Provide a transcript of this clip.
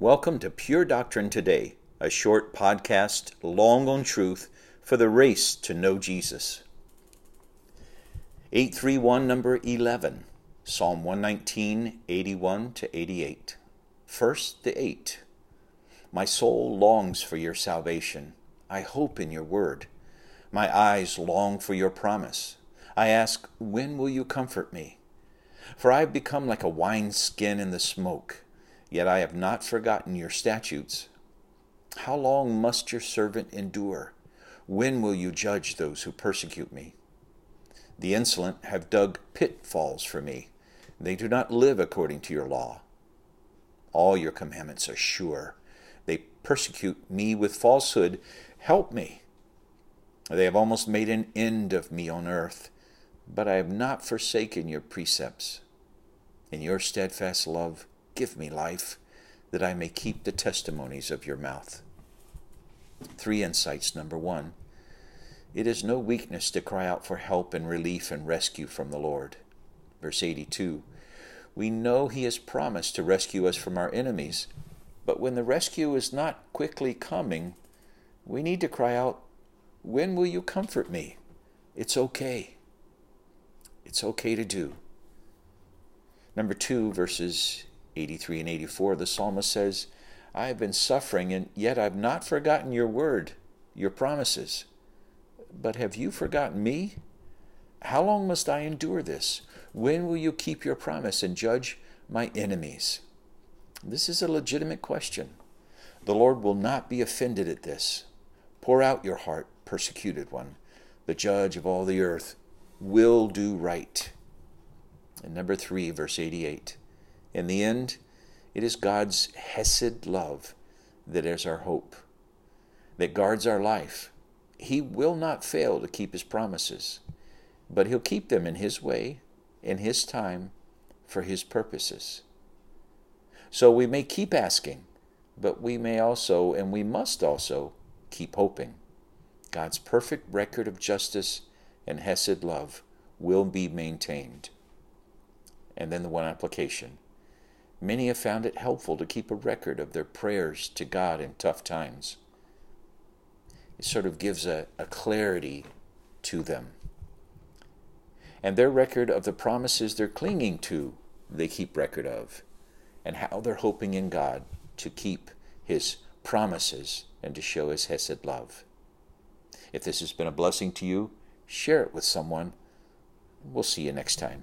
Welcome to Pure Doctrine Today, a short podcast long on truth for the race to know Jesus. 831 number 11, Psalm 119, 81 to 88. First, the 8. My soul longs for your salvation. I hope in your word. My eyes long for your promise. I ask, when will you comfort me? For I have become like a wineskin in the smoke Yet I have not forgotten your statutes. How long must your servant endure? When will you judge those who persecute me? The insolent have dug pitfalls for me. They do not live according to your law. All your commandments are sure. They persecute me with falsehood. Help me. They have almost made an end of me on earth, but I have not forsaken your precepts. In your steadfast love, Give me life, that I may keep the testimonies of your mouth. Three insights. Number one, it is no weakness to cry out for help and relief and rescue from the Lord. Verse 82 We know He has promised to rescue us from our enemies, but when the rescue is not quickly coming, we need to cry out, When will you comfort me? It's okay. It's okay to do. Number two, verses 83 and 84, the psalmist says, I have been suffering, and yet I've not forgotten your word, your promises. But have you forgotten me? How long must I endure this? When will you keep your promise and judge my enemies? This is a legitimate question. The Lord will not be offended at this. Pour out your heart, persecuted one. The judge of all the earth will do right. And number three, verse 88. In the end, it is God's Hesed love that is our hope, that guards our life. He will not fail to keep his promises, but he'll keep them in his way, in his time, for his purposes. So we may keep asking, but we may also, and we must also, keep hoping. God's perfect record of justice and Hesed love will be maintained. And then the one application Many have found it helpful to keep a record of their prayers to God in tough times. It sort of gives a, a clarity to them. And their record of the promises they're clinging to, they keep record of, and how they're hoping in God to keep His promises and to show His Hesed love. If this has been a blessing to you, share it with someone. We'll see you next time.